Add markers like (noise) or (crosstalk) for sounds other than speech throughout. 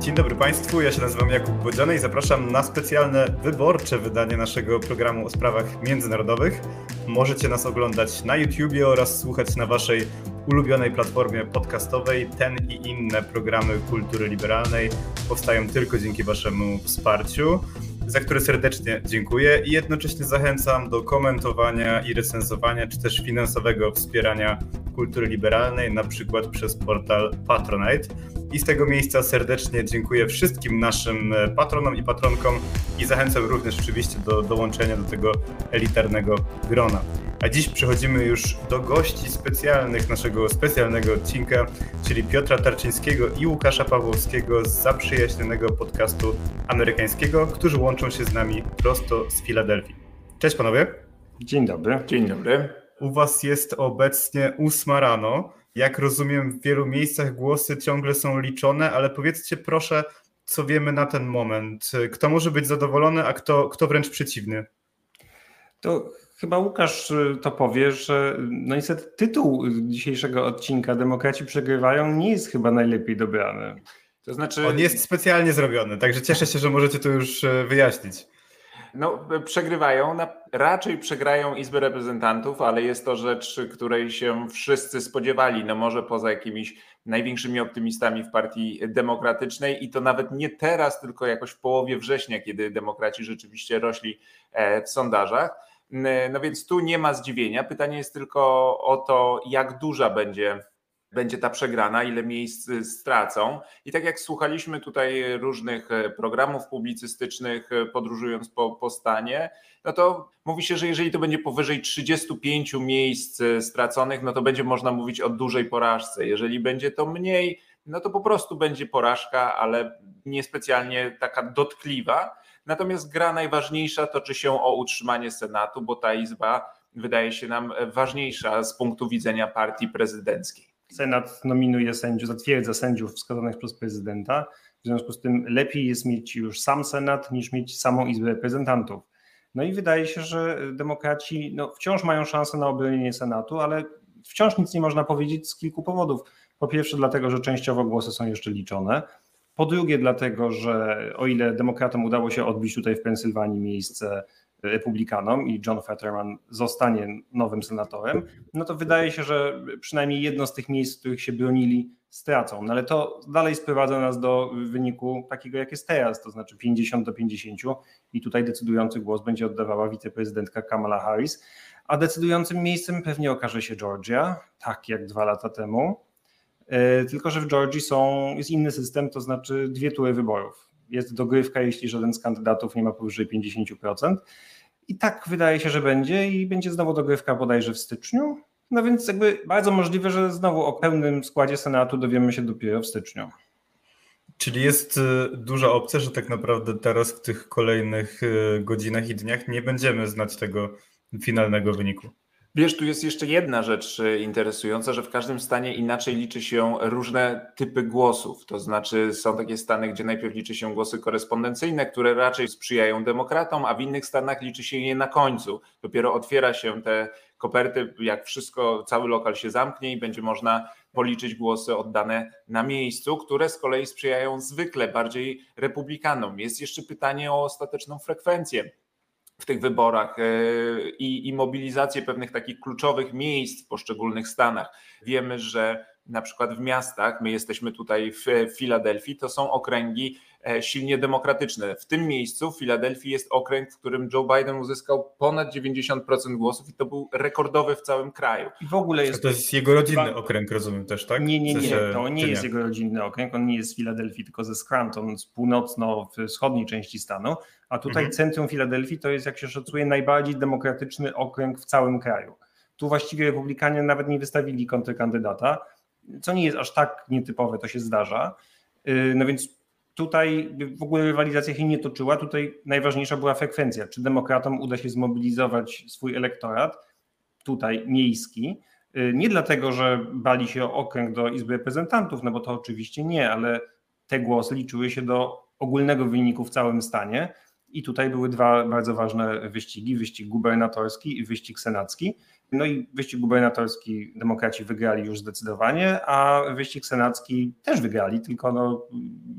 Dzień dobry Państwu, ja się nazywam Jakub Bodziany i zapraszam na specjalne wyborcze wydanie naszego programu o sprawach międzynarodowych. Możecie nas oglądać na YouTubie oraz słuchać na Waszej ulubionej platformie podcastowej. Ten i inne programy kultury liberalnej powstają tylko dzięki Waszemu wsparciu, za które serdecznie dziękuję i jednocześnie zachęcam do komentowania i recenzowania, czy też finansowego wspierania kultury liberalnej, na przykład przez portal Patronite. I z tego miejsca serdecznie dziękuję wszystkim naszym patronom i patronkom i zachęcam również oczywiście do dołączenia do tego elitarnego grona. A dziś przechodzimy już do gości specjalnych naszego specjalnego odcinka, czyli Piotra Tarczyńskiego i Łukasza Pawłowskiego z zaprzyjaźnionego podcastu amerykańskiego, którzy łączą się z nami prosto z Filadelfii. Cześć panowie. Dzień dobry. Dzień dobry. U was jest obecnie ósma rano. Jak rozumiem, w wielu miejscach głosy ciągle są liczone, ale powiedzcie proszę, co wiemy na ten moment. Kto może być zadowolony, a kto, kto wręcz przeciwny? To chyba Łukasz y, to powie, że no niestety tytuł dzisiejszego odcinka Demokraci przegrywają nie jest chyba najlepiej dobrany. To znaczy... On jest specjalnie zrobiony, także cieszę się, że możecie to już y, wyjaśnić. No, przegrywają, raczej przegrają Izby Reprezentantów, ale jest to rzecz, której się wszyscy spodziewali. No może poza jakimiś największymi optymistami w Partii Demokratycznej i to nawet nie teraz, tylko jakoś w połowie września, kiedy demokraci rzeczywiście rośli e, w sondażach. No więc tu nie ma zdziwienia. Pytanie jest tylko o to, jak duża będzie będzie ta przegrana, ile miejsc y, stracą. I tak jak słuchaliśmy tutaj różnych e, programów publicystycznych, e, podróżując po, po stanie, no to mówi się, że jeżeli to będzie powyżej 35 miejsc e, straconych, no to będzie można mówić o dużej porażce. Jeżeli będzie to mniej, no to po prostu będzie porażka, ale niespecjalnie taka dotkliwa. Natomiast gra najważniejsza toczy się o utrzymanie Senatu, bo ta izba wydaje się nam ważniejsza z punktu widzenia partii prezydenckiej. Senat nominuje sędziów, zatwierdza sędziów wskazanych przez prezydenta. W związku z tym lepiej jest mieć już sam Senat niż mieć samą Izbę Reprezentantów. No i wydaje się, że demokraci no, wciąż mają szansę na obronienie Senatu, ale wciąż nic nie można powiedzieć z kilku powodów. Po pierwsze, dlatego, że częściowo głosy są jeszcze liczone. Po drugie, dlatego, że o ile demokratom udało się odbić tutaj w Pensylwanii miejsce republikanom i John Fetterman zostanie nowym senatorem, no to wydaje się, że przynajmniej jedno z tych miejsc, w których się bronili, stracą. No ale to dalej sprowadza nas do wyniku takiego, jak jest teraz, to znaczy 50 do 50 i tutaj decydujący głos będzie oddawała wiceprezydentka Kamala Harris, a decydującym miejscem pewnie okaże się Georgia, tak jak dwa lata temu, e, tylko że w Georgii są, jest inny system, to znaczy dwie tury wyborów jest dogrywka, jeśli żaden z kandydatów nie ma powyżej 50%. I tak wydaje się, że będzie i będzie znowu dogrywka bodajże w styczniu. No więc jakby bardzo możliwe, że znowu o pełnym składzie Senatu dowiemy się dopiero w styczniu. Czyli jest y, duża opcja, że tak naprawdę teraz w tych kolejnych y, godzinach i dniach nie będziemy znać tego finalnego wyniku. Wiesz, tu jest jeszcze jedna rzecz e, interesująca, że w każdym stanie inaczej liczy się różne typy głosów. To znaczy, są takie stany, gdzie najpierw liczy się głosy korespondencyjne, które raczej sprzyjają demokratom, a w innych stanach liczy się je na końcu. Dopiero otwiera się te koperty, jak wszystko, cały lokal się zamknie i będzie można policzyć głosy oddane na miejscu, które z kolei sprzyjają zwykle bardziej republikanom. Jest jeszcze pytanie o ostateczną frekwencję w tych wyborach e, i, i mobilizację pewnych takich kluczowych miejsc w poszczególnych stanach. Wiemy, że na przykład w miastach, my jesteśmy tutaj w Filadelfii, to są okręgi e, silnie demokratyczne. W tym miejscu w Filadelfii jest okręg, w którym Joe Biden uzyskał ponad 90% głosów i to był rekordowy w całym kraju. I w ogóle jest. To jest jego rodzinny okręg, rozumiem też, tak? Nie, nie, nie. To nie jest jego rodzinny okręg. On nie jest z Filadelfii, tylko ze Scranton, z północno-wschodniej części stanu. A tutaj mhm. centrum Filadelfii to jest, jak się szacuje, najbardziej demokratyczny okręg w całym kraju. Tu właściwie republikanie nawet nie wystawili kontrkandydata co nie jest aż tak nietypowe, to się zdarza. Y, no więc tutaj w ogóle rywalizacja się nie toczyła. Tutaj najważniejsza była frekwencja. Czy demokratom uda się zmobilizować swój elektorat, tutaj miejski, y, nie dlatego, że bali się o okręg do Izby Reprezentantów, no bo to oczywiście nie, ale te głosy liczyły się do ogólnego wyniku w całym stanie I tutaj były dwa bardzo ważne wyścigi: wyścig gubernatorski i wyścig senacki. No i wyścig gubernatorski demokraci wygrali już zdecydowanie, a wyścig senacki też wygrali, tylko no,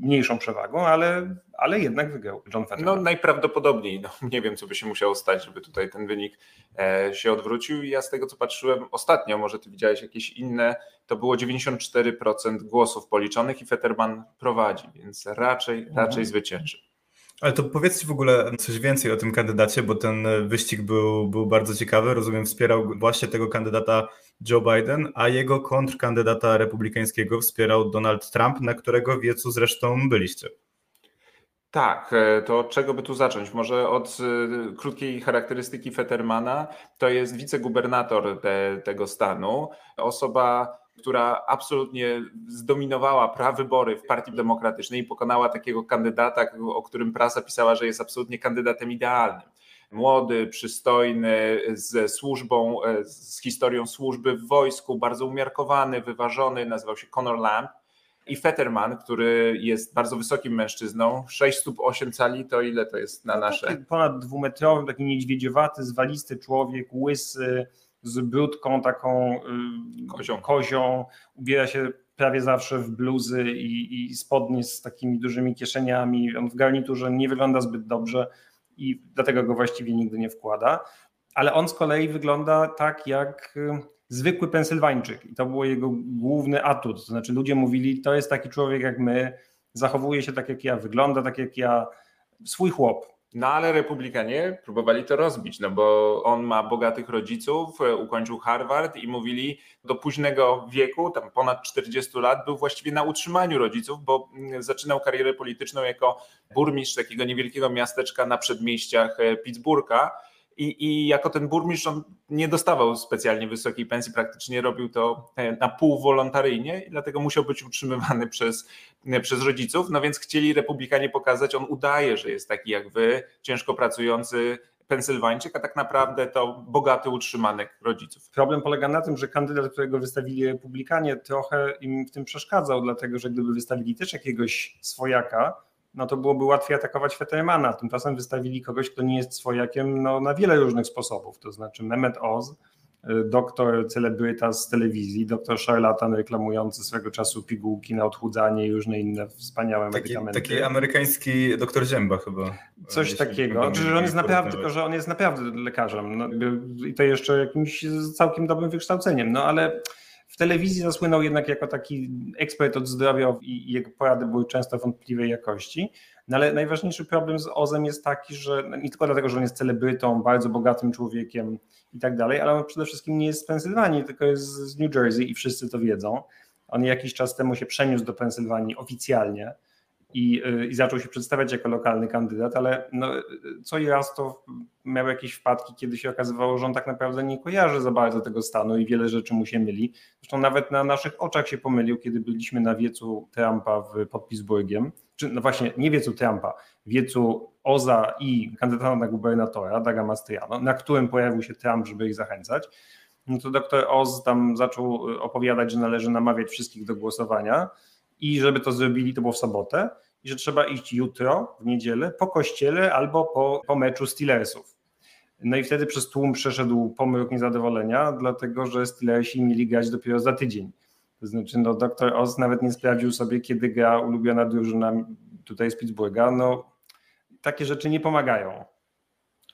mniejszą przewagą, ale, ale jednak wygrał John Fetterman. No najprawdopodobniej. No, nie wiem, co by się musiało stać, żeby tutaj ten wynik e, się odwrócił. Ja z tego, co patrzyłem ostatnio, może ty widziałeś jakieś inne, to było 94% głosów policzonych i Fetterman prowadzi, więc raczej, raczej mhm. zwycięży. Ale to powiedzcie w ogóle coś więcej o tym kandydacie, bo ten wyścig był, był bardzo ciekawy. Rozumiem, wspierał właśnie tego kandydata Joe Biden, a jego kontrkandydata republikańskiego wspierał Donald Trump, na którego wiecu zresztą byliście. Tak, e, to od czego by tu zacząć? Może od e, krótkiej charakterystyki Fettermana. To jest wicegubernator te, tego stanu, osoba która absolutnie zdominowała prawybory w Partii Demokratycznej i pokonała takiego kandydata, o którym prasa pisała, że jest absolutnie kandydatem idealnym. Młody, przystojny, ze służbą, z historią służby w wojsku, bardzo umiarkowany, wyważony, nazywał się Conor Lamb. I Fetterman, który jest bardzo wysokim mężczyzną, 6 stóp 8 cali, to ile to jest na no nasze? Ponad dwumetrowy, taki niedźwiedziowaty, zwalisty człowiek, łysy, z brudką taką y, kozią. kozią, ubiera się prawie zawsze w bluzy i, i spodnie z takimi dużymi kieszeniami. On w garniturze nie wygląda zbyt dobrze i dlatego go właściwie nigdy nie wkłada. Ale on z kolei wygląda tak jak y, zwykły Pensylwańczyk i to był jego główny atut. To znaczy ludzie mówili, to jest taki człowiek jak my, zachowuje się tak jak ja, wygląda tak jak ja, swój chłop. No ale republikanie próbowali to rozbić, no bo on ma bogatych rodziców, e, ukończył Harvard i mówili do późnego wieku, tam ponad 40 lat, był właściwie na utrzymaniu rodziców, bo mm, zaczynał karierę polityczną jako burmistrz takiego niewielkiego miasteczka na przedmieściach e, Pittsburgha i, I jako ten burmistrz on nie dostawał specjalnie wysokiej pensji, praktycznie robił to e, na pół wolontaryjnie dlatego musiał być utrzymywany (laughs) przez, e, przez rodziców. No więc chcieli republikanie pokazać, on udaje, że jest taki jak wy, ciężko pracujący Pensylwańczyk, a tak naprawdę to bogaty utrzymanek rodziców. Problem polega na tym, że kandydat, którego wystawili republikanie, trochę im w tym przeszkadzał, dlatego że gdyby wystawili też jakiegoś swojaka, no to byłoby łatwiej atakować Fettermana. Tymczasem wystawili kogoś, kto nie jest swojakiem no, na wiele różnych sposobów. To znaczy Mehmet Oz, y, doktor celebryta z telewizji, doktor szarlatan reklamujący swego czasu pigułki na odchudzanie i różne inne wspaniałe taki, medykamenty. Taki amerykański doktor Zięba chyba. Coś takiego. Znaczy, że on jest naprawdę, tylko że on jest naprawdę lekarzem no, i to jeszcze jakimś całkiem dobrym wykształceniem, no ale telewizji zasłynął jednak jako taki ekspert od zdrowia i jego porady były często wątpliwej jakości. No ale najważniejszy problem z Ozem jest taki, że no nie tylko dlatego, że on jest celebrytą, bardzo bogatym człowiekiem i tak dalej, ale on przede wszystkim nie jest z Pensylwanii, tylko jest z New Jersey i wszyscy to wiedzą. On jakiś czas temu się przeniósł do Pensylwanii oficjalnie i, y, i zaczął się przedstawiać jako lokalny kandydat, ale no, co i raz to miał jakieś wpadki, kiedy się okazywało, że on tak naprawdę nie kojarzy za bardzo tego stanu i wiele rzeczy mu się myli. Zresztą nawet na naszych oczach się pomylił, kiedy byliśmy na wiecu Trumpa w, pod Pittsburghem, czy no właśnie nie wiecu Trumpa, wiecu Oza i kandydata na gubernatora, Daga Mastriano, na którym pojawił się Trump, żeby ich zachęcać. No to doktor Oz tam zaczął opowiadać, że należy namawiać wszystkich do głosowania i żeby to zrobili, to było w sobotę, i że trzeba iść jutro, w niedzielę, po kościele albo po, po meczu Steelersów. No i wtedy przez tłum przeszedł pomyłek niezadowolenia, dlatego że Steelersi mieli grać dopiero za tydzień. To znaczy, no, dr Oz nawet nie sprawdził sobie, kiedy gra ulubiona drużyna tutaj z Pittsburgha. No, takie rzeczy nie pomagają,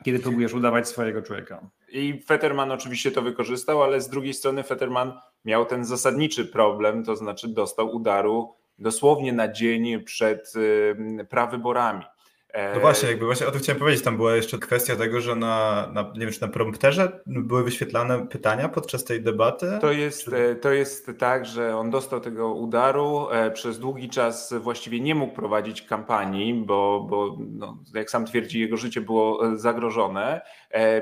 kiedy próbujesz udawać swojego człowieka. I Fetterman oczywiście to wykorzystał, ale z drugiej strony Fetterman miał ten zasadniczy problem, to znaczy dostał udaru dosłownie na dzień przed prawyborami. No właśnie, jakby właśnie o tym chciałem powiedzieć. Tam była jeszcze kwestia tego, że na, na nie wiem, czy na prompterze były wyświetlane pytania podczas tej debaty. To jest, czy... E, to jest tak, że on dostał tego udaru. E, przez długi czas właściwie nie mógł prowadzić kampanii, bo, bo no, jak sam twierdzi, jego życie było e, zagrożone.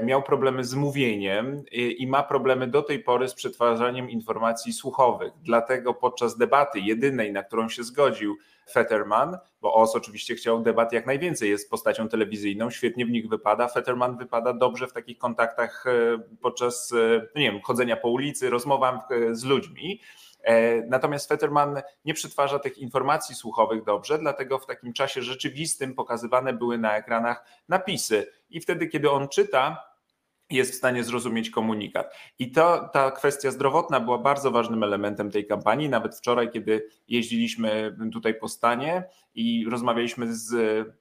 Miał problemy z mówieniem i ma problemy do tej pory z przetwarzaniem informacji słuchowych. Dlatego podczas debaty jedynej, na którą się zgodził, Fetterman, bo OS oczywiście chciał debat jak najwięcej, jest postacią telewizyjną, świetnie w nich wypada. Fetterman wypada dobrze w takich kontaktach e, podczas, e, no nie wiem, chodzenia po ulicy, rozmowach z ludźmi. Natomiast Fetterman nie przetwarza tych informacji słuchowych dobrze, dlatego w takim czasie rzeczywistym pokazywane były na ekranach napisy. I wtedy, kiedy on czyta, jest w stanie zrozumieć komunikat. I to, ta kwestia zdrowotna była bardzo ważnym elementem tej kampanii. Nawet wczoraj, kiedy jeździliśmy tutaj po stanie i rozmawialiśmy z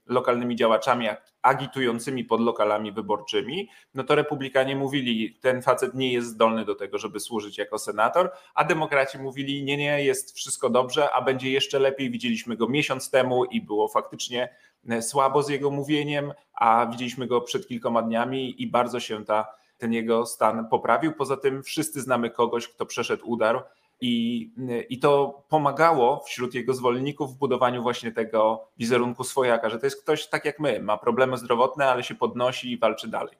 lokalnymi działaczami agitującymi pod lokalami wyborczymi, no to republikanie mówili, ten facet nie jest zdolny do tego, żeby służyć jako senator, a demokraci mówili, nie, nie, jest wszystko dobrze, a będzie jeszcze lepiej. Widzieliśmy go miesiąc temu i było faktycznie E, słabo z jego mówieniem, a widzieliśmy go przed kilkoma dniami i bardzo się ta, ten jego stan poprawił. Poza tym wszyscy znamy kogoś, kto przeszedł udar i, e, i to pomagało wśród jego zwolenników w budowaniu właśnie tego wizerunku swojaka, że to jest ktoś tak jak my, ma problemy zdrowotne, ale się podnosi i walczy dalej.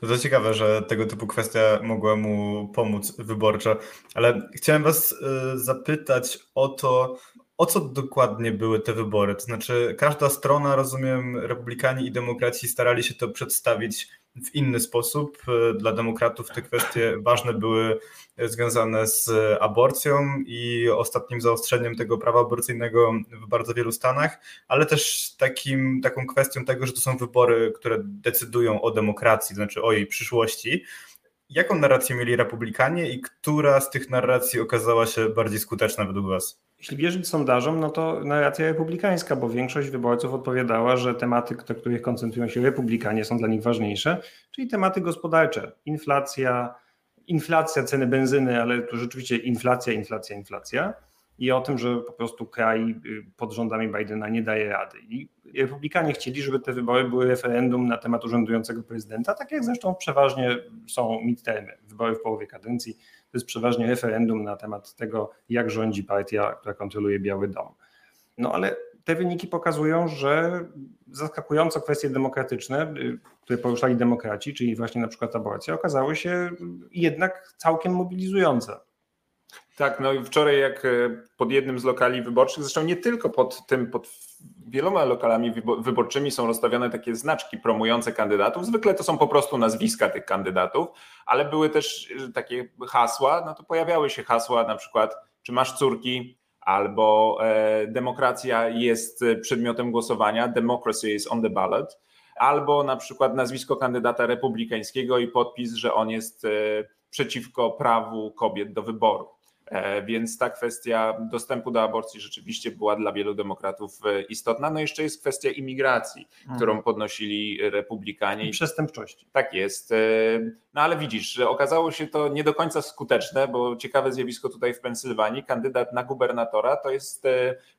To ciekawe, że tego typu kwestia mogła mu pomóc wyborczo, ale chciałem Was e, zapytać o to, o co dokładnie były te wybory? To znaczy, każda strona, rozumiem, republikanie i demokraci starali się to przedstawić w inny sposób. Dla demokratów te kwestie ważne były związane z aborcją i ostatnim zaostrzeniem tego prawa aborcyjnego w bardzo wielu stanach, ale też takim, taką kwestią tego, że to są wybory, które decydują o demokracji, to znaczy o jej przyszłości. Jaką narrację mieli republikanie i która z tych narracji okazała się bardziej skuteczna według Was? Jeśli wierzyć sondażom, no to narracja republikańska, bo większość wyborców odpowiadała, że tematy, na których koncentrują się republikanie, są dla nich ważniejsze, czyli tematy gospodarcze. Inflacja, inflacja ceny benzyny, ale tu rzeczywiście inflacja, inflacja, inflacja i o tym, że po prostu kraj y, pod rządami Bidena nie daje rady. I republikanie chcieli, żeby te wybory były referendum na temat urzędującego prezydenta, tak jak zresztą przeważnie są midtermy, wybory w połowie kadencji. To jest przeważnie referendum na temat tego, jak rządzi partia, która kontroluje Biały Dom. No ale te wyniki pokazują, że zaskakująco kwestie demokratyczne, y, które poruszali demokraci, czyli właśnie na przykład aborcja, okazały się jednak całkiem mobilizujące. Tak, no i wczoraj jak e, pod jednym z lokali wyborczych, zresztą nie tylko pod tym, pod wieloma lokalami wyborczymi są rozstawione takie znaczki promujące kandydatów. Zwykle to są po prostu nazwiska tych kandydatów, ale były też e, takie hasła, no to pojawiały się hasła na przykład czy masz córki, albo e, demokracja jest przedmiotem głosowania, democracy is on the ballot, albo na przykład nazwisko kandydata republikańskiego i podpis, że on jest przeciwko prawu kobiet do wyboru. E, więc ta kwestia dostępu do aborcji rzeczywiście była dla wielu demokratów e, istotna. No jeszcze jest kwestia imigracji, mhm. którą podnosili republikanie. I przestępczości. Tak jest. E, no ale widzisz, że okazało się to nie do końca skuteczne, bo ciekawe zjawisko tutaj w Pensylwanii, kandydat na gubernatora to jest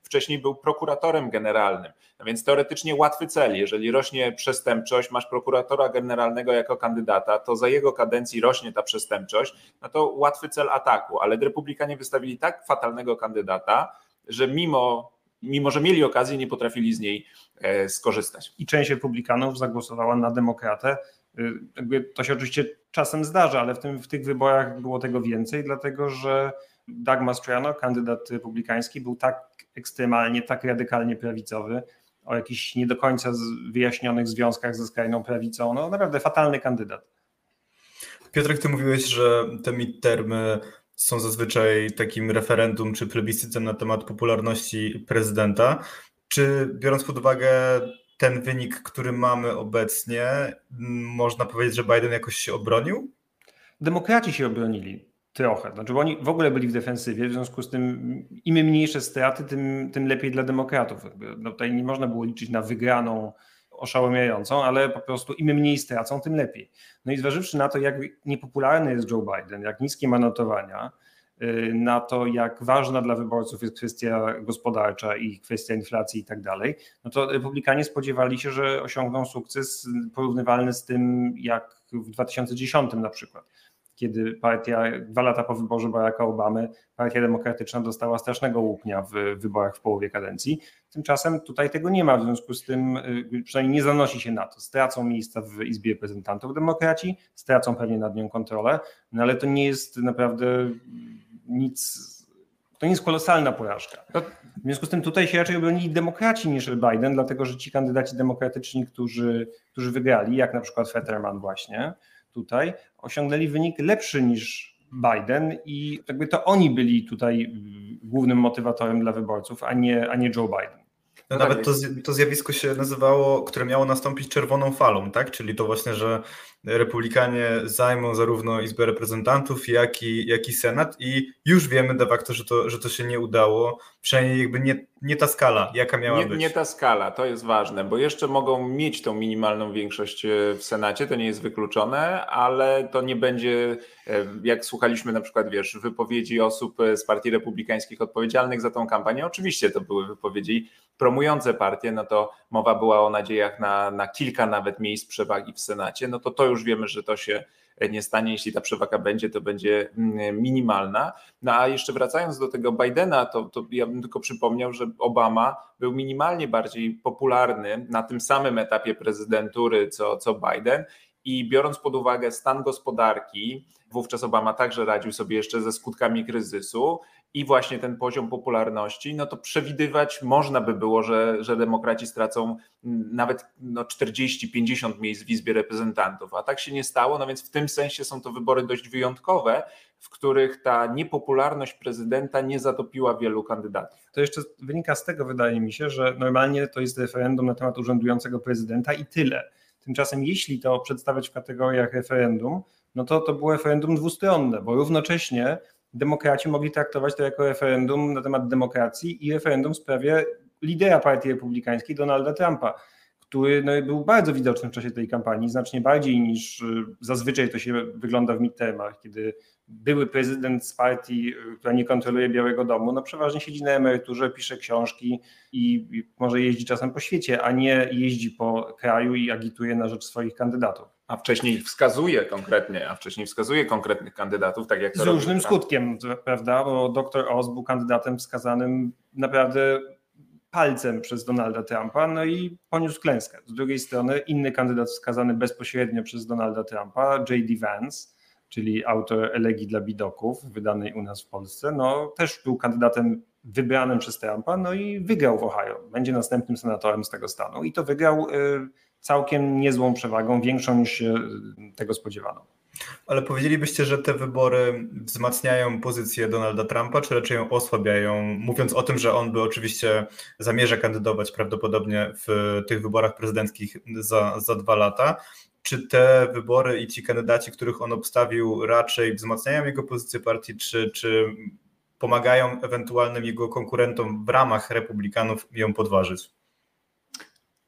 wcześniej był prokuratorem generalnym. No więc teoretycznie łatwy cel. Jeżeli rośnie przestępczość, masz prokuratora generalnego jako kandydata, to za jego kadencji rośnie ta przestępczość, no to łatwy cel ataku, ale republikanie wystawili tak fatalnego kandydata, że mimo mimo że mieli okazję, nie potrafili z niej e, skorzystać. I część republikanów zagłosowała na demokratę. Y, jakby to się oczywiście czasem zdarza, ale w, tym, w tych wyborach było tego więcej, dlatego że Doug Mastriano, kandydat republikański, był tak ekstremalnie, tak radykalnie prawicowy, o jakichś nie do końca wyjaśnionych związkach ze skrajną prawicą. No naprawdę fatalny kandydat. Piotrek, ty mówiłeś, że te midtermy są zazwyczaj takim referendum czy plebiscytem na temat popularności prezydenta. Czy biorąc pod uwagę ten wynik, który mamy obecnie, można powiedzieć, że Biden jakoś się obronił? Demokraci się obronili trochę. Znaczy, bo oni w ogóle byli w defensywie, w związku z tym im mniejsze straty, tym, tym lepiej dla demokratów. No, tutaj nie można było liczyć na wygraną oszałamiającą, ale po prostu im mniej stracą, tym lepiej. No i zważywszy na to, jak niepopularny jest Joe Biden, jak niskie ma notowania, na to, jak ważna dla wyborców jest kwestia gospodarcza i kwestia inflacji i tak dalej, no to republikanie spodziewali się, że osiągną sukces porównywalny z tym, jak w 2010 na przykład kiedy partia, dwa lata po wyborze Baracka Obamy, partia demokratyczna dostała strasznego łupnia w wyborach w połowie kadencji. Tymczasem tutaj tego nie ma, w związku z tym y, przynajmniej nie zanosi się na to. Stracą miejsca w Izbie Reprezentantów demokraci, stracą pewnie nad nią kontrolę, no ale to nie jest naprawdę nic To nie jest kolosalna porażka. No, w związku z tym tutaj się raczej obronili demokraci niż Biden, dlatego że ci kandydaci demokratyczni, którzy, którzy wygrali, jak na przykład Fetterman właśnie tutaj, osiągnęli wynik lepszy niż Biden i jakby to oni byli tutaj głównym motywatorem dla wyborców, a nie, a nie Joe Biden. No, no nawet tak, to, to zjawisko się nazywało, które miało nastąpić czerwoną falą, tak? Czyli to właśnie, że Republikanie zajmą zarówno Izbę Reprezentantów, jak i, jak i Senat i już wiemy de facto, że to, że to się nie udało, przynajmniej jakby nie, nie ta skala, jaka miała nie, być. Nie ta skala, to jest ważne, bo jeszcze mogą mieć tą minimalną większość e, w Senacie, to nie jest wykluczone, ale to nie będzie, e, jak słuchaliśmy na przykład, wiesz, wypowiedzi osób z partii republikańskich odpowiedzialnych za tą kampanię, oczywiście to były wypowiedzi promujące partię, no to mowa była o nadziejach na, na kilka nawet miejsc przewagi w Senacie, no to to już wiemy, że to się nie stanie. Jeśli ta przewaga będzie, to będzie mm, minimalna. No a jeszcze wracając do tego Bidena, to, to ja bym tylko przypomniał, że Obama był minimalnie bardziej popularny na tym samym etapie prezydentury co, co Biden i biorąc pod uwagę stan gospodarki, wówczas Obama także radził sobie jeszcze ze skutkami kryzysu i właśnie ten poziom popularności, no to przewidywać można by było, że, że demokraci stracą nawet no 40-50 miejsc w Izbie Reprezentantów, a tak się nie stało, no więc w tym sensie są to wybory dość wyjątkowe, w których ta niepopularność prezydenta nie zatopiła wielu kandydatów. To jeszcze wynika z tego, wydaje mi się, że normalnie to jest referendum na temat urzędującego prezydenta i tyle. Tymczasem, jeśli to przedstawiać w kategoriach referendum, no to to było referendum dwustronne, bo równocześnie demokraci mogli traktować to jako referendum na temat demokracji i referendum w sprawie lidera partii republikańskiej, Donalda Trumpa, który no, był bardzo widoczny w czasie tej kampanii, znacznie bardziej niż y, zazwyczaj to się wygląda w midtermach, kiedy były prezydent z partii, y, która nie kontroluje Białego Domu, no przeważnie siedzi na emeryturze, pisze książki i może jeździ czasem po świecie, a nie jeździ po kraju i agituje na rzecz swoich kandydatów. A wcześniej wskazuje konkretnie, a wcześniej wskazuje konkretnych kandydatów, tak jak to Z różnym skutkiem, prawda? Bo dr Oz był kandydatem wskazanym naprawdę palcem przez Donalda Trumpa, no i poniósł klęskę. Z drugiej strony inny kandydat wskazany bezpośrednio przez Donalda Trumpa, J.D. Vance, czyli autor elegii dla bidoków, wydanej u nas w Polsce, no też był kandydatem wybranym przez Trumpa, no i wygrał w Ohio. Będzie następnym senatorem z tego stanu i to wygrał y, całkiem niezłą przewagą, większą niż się tego spodziewano. Ale powiedzielibyście, że te wybory wzmacniają pozycję Donalda Trumpa, czy raczej ją osłabiają, mówiąc o tym, że on by oczywiście zamierza kandydować prawdopodobnie w tych wyborach prezydenckich za, za dwa lata. Czy te wybory i ci kandydaci, których on obstawił, raczej wzmacniają jego pozycję partii, czy, czy pomagają ewentualnym jego konkurentom w ramach republikanów ją podważyć?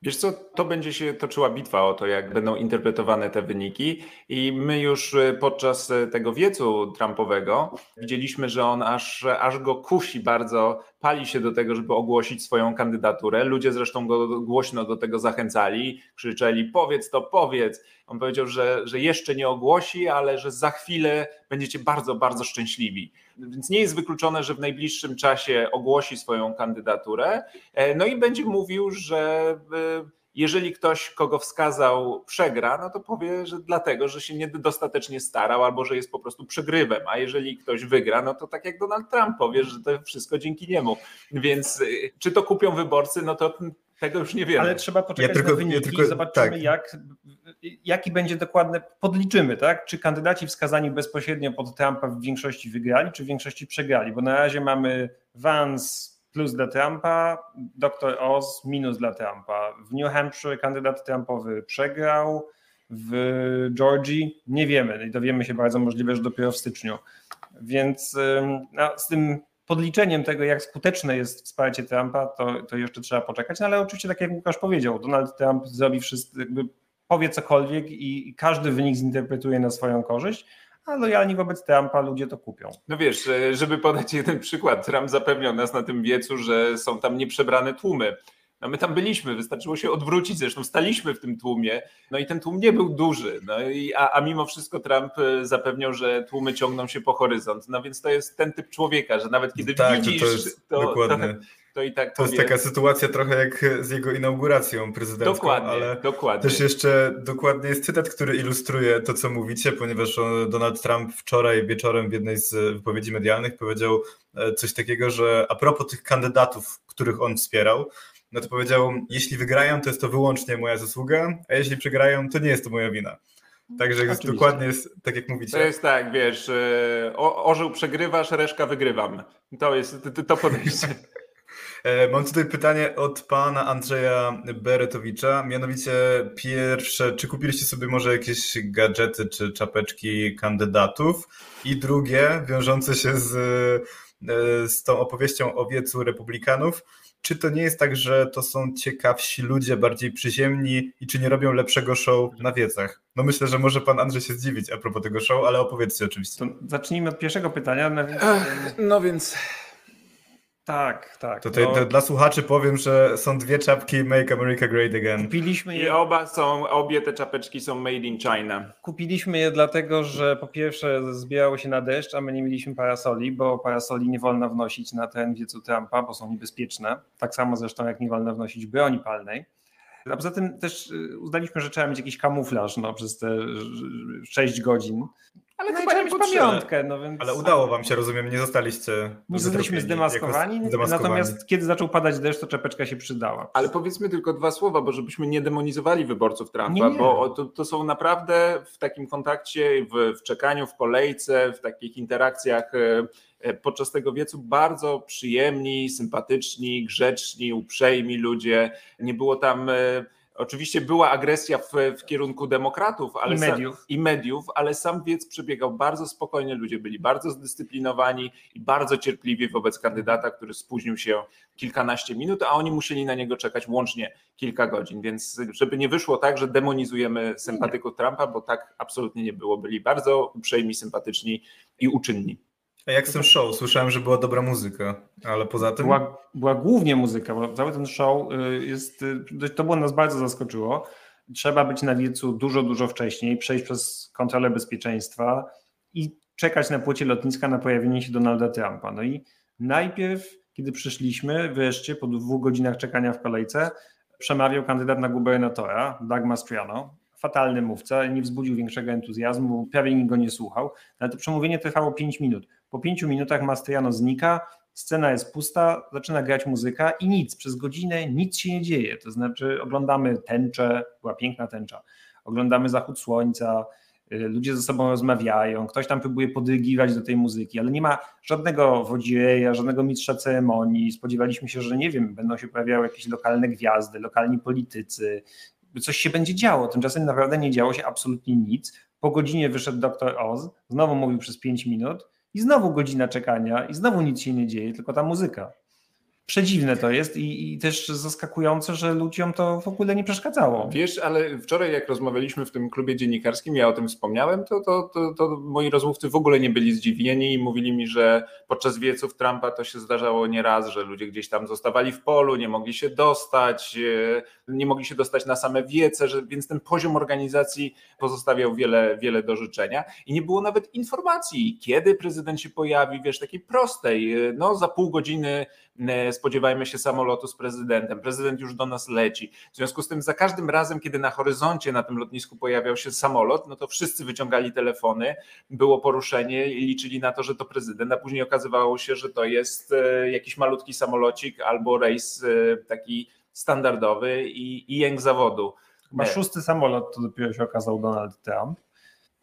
Wiesz co, to będzie się toczyła bitwa o to, jak będą interpretowane te wyniki i my już e, podczas e, tego wiecu Trumpowego widzieliśmy, że on aż, aż go kusi bardzo, pali się do tego, żeby ogłosić swoją kandydaturę. Ludzie zresztą go głośno do tego zachęcali, krzyczeli powiedz to, powiedz. On powiedział, że, że jeszcze nie ogłosi, ale że za chwilę będziecie bardzo, bardzo szczęśliwi. Więc nie jest wykluczone, że w najbliższym czasie ogłosi swoją kandydaturę. E, no i będzie mówił, że e, jeżeli ktoś, kogo wskazał, przegra, no to powie, że dlatego, że się niedostatecznie starał albo że jest po prostu przegrywem. A jeżeli ktoś wygra, no to tak jak Donald Trump powie, że to wszystko dzięki niemu. Więc e, czy to kupią wyborcy, no to tego już nie wiemy. Ale trzeba poczekać ja tylko, na wyniki ja tylko, i zobaczymy, tak. jak, jaki będzie dokładny, podliczymy, tak? Czy kandydaci wskazani bezpośrednio pod Trumpa w większości wygrali, czy w większości przegrali? Bo na razie mamy Vance plus dla Trumpa, dr Oz minus dla Trumpa. W New Hampshire kandydat Trumpowy przegrał, w Georgii nie wiemy i dowiemy się bardzo możliwe, że dopiero w styczniu. Więc no, z tym podliczeniem tego, jak skuteczne jest wsparcie Trumpa, to, to jeszcze trzeba poczekać. No ale oczywiście, tak jak Łukasz powiedział, Donald Trump zrobi wszystko, jakby powie cokolwiek i każdy wynik zinterpretuje na swoją korzyść, a lojalni wobec Trumpa ludzie to kupią. No wiesz, żeby podać jeden przykład, Trump zapewniał nas na tym wiecu, że są tam nieprzebrane tłumy No my tam byliśmy, wystarczyło się odwrócić, zresztą staliśmy w tym tłumie, no i ten tłum nie był duży, no i, a, a mimo wszystko Trump e, zapewniał, że tłumy ciągną się po horyzont, no więc to jest ten typ człowieka, że nawet kiedy tak, widzisz, to, to, jest to, dokładnie. (laughs) to, to i tak To jest taka sytuacja trochę jak z jego inauguracją prezydencką, dokładnie, ale dokładnie. też jeszcze dokładnie jest cytat, który ilustruje to, co mówicie, ponieważ Donald Trump wczoraj wieczorem w jednej z wypowiedzi medialnych powiedział e, coś takiego, że a propos tych kandydatów, których on wspierał, no to powiedział, jeśli wygrają, to jest to wyłącznie moja zasługa, a jeśli przegrają, to nie jest to moja wina. Także jest dokładnie jest tak, jak mówicie. To jest tak, wiesz, e, o, orzeł przegrywasz, reszka wygrywam. To jest to podejście. (laughs) E, mam tutaj pytanie od pana Andrzeja Beretowicza. Mianowicie pierwsze, czy kupiliście sobie może jakieś gadżety czy czapeczki kandydatów? I drugie, wiążące się z, e, z tą opowieścią o wiecu republikanów. Czy to nie jest tak, że to są ciekawsi ludzie, bardziej przyziemni i czy nie robią lepszego show na wiecach? No myślę, że może pan Andrzej się zdziwić a propos tego show, ale opowiedzcie oczywiście. To zacznijmy od pierwszego pytania. No więc, no więc tak, tak. To, no. dla słuchaczy powiem, że są dwie czapki Make America Great Again. Kupiliśmy je. I oba są, obie te czapeczki są made in China. Kupiliśmy je dlatego, że po pierwsze zbierało się na deszcz, a my nie mieliśmy parasoli, bo parasoli nie wolno wnosić na ten wiecu Trumpa, bo są niebezpieczne. Tak samo zresztą jak nie wolno wnosić broni palnej. A poza tym też y, uznaliśmy, że trzeba mieć jakiś kamuflaż no, przez te 6 godzin. Ale no chyba nie mieć pamiątkę. No więc... Ale udało wam się, rozumiem, nie zostaliście Nie zostaliśmy zdemaskowani, zdemaskowani, natomiast kiedy zaczął padać deszcz, to czepeczka się przydała. Ale powiedzmy tylko dwa słowa, bo żebyśmy nie demonizowali wyborców Trumpa, nie, nie. bo to, to, są naprawdę w takim kontakcie, w, w czekaniu, w kolejce, w takich interakcjach e, e, podczas tego wiecu bardzo przyjemni, sympatyczni, grzeczni, uprzejmi ludzie. Nie było tam e, Oczywiście była agresja w, w kierunku demokratów ale I, mediów. Sam, i mediów, ale sam wiec przebiegał bardzo spokojnie. Ludzie byli bardzo zdyscyplinowani i bardzo cierpliwi wobec kandydata, który spóźnił się kilkanaście minut, a oni musieli na niego czekać łącznie kilka godzin. Więc żeby nie wyszło tak, że demonizujemy sympatyków Trumpa, bo tak absolutnie nie było. Byli bardzo uprzejmi, sympatyczni i uczynni. A jak z tym show? Słyszałem, że była dobra muzyka, ale poza tym. Była, była głównie muzyka, bo cały ten show y, jest. Y, to było nas bardzo zaskoczyło. Trzeba być na wiecu dużo, dużo wcześniej, przejść przez kontrolę bezpieczeństwa i czekać na płocie lotniska na pojawienie się Donalda Trumpa. No i najpierw, kiedy przyszliśmy, wreszcie po dwóch godzinach czekania w kolejce, przemawiał kandydat na gubernatora, Doug Mastriano, fatalny mówca, nie wzbudził większego entuzjazmu, prawie nikt go nie słuchał, ale to przemówienie trwało 5 minut. Po pięciu minutach Mastriano znika, scena jest pusta, zaczyna grać muzyka i nic, przez godzinę nic się nie dzieje. To znaczy oglądamy tęczę, była piękna tęcza, oglądamy zachód słońca, y, ludzie ze sobą rozmawiają, ktoś tam próbuje podrygiwać do tej muzyki, ale nie ma żadnego wodzireja, żadnego mistrza ceremonii. Spodziewaliśmy się, że nie wiem, będą się pojawiały jakieś lokalne gwiazdy, lokalni politycy, coś się będzie działo. Tymczasem naprawdę nie działo się absolutnie nic. Po godzinie wyszedł dr Oz, znowu mówił przez pięć minut i znowu godzina czekania, i znowu nic się nie dzieje, tylko ta muzyka. Przedziwne to jest i, i, też zaskakujące, że ludziom to w ogóle nie przeszkadzało. Wiesz, ale wczoraj jak rozmawialiśmy w tym klubie dziennikarskim, ja o tym wspomniałem, to, to, to, to moi rozmówcy w ogóle nie byli zdziwieni i mówili mi, że podczas wieców Trumpa to się zdarzało nieraz, że ludzie gdzieś tam zostawali w polu, nie mogli się dostać, e, nie mogli się dostać na same wiece, że, więc ten poziom organizacji pozostawiał wiele, wiele do życzenia i nie było nawet informacji, kiedy prezydent się pojawi, wiesz, takiej prostej, e, no za pół godziny spodziewajmy się samolotu z prezydentem, prezydent już do nas leci. W związku z tym za każdym razem, kiedy na horyzoncie na tym lotnisku pojawiał się samolot, no to wszyscy wyciągali telefony, było poruszenie i liczyli na to, że to prezydent, a później okazywało się, że to jest jakiś malutki samolocik albo rejs taki standardowy i, i jęk zawodu. Ma szósty samolot, to dopiero się okazał Donald Trump.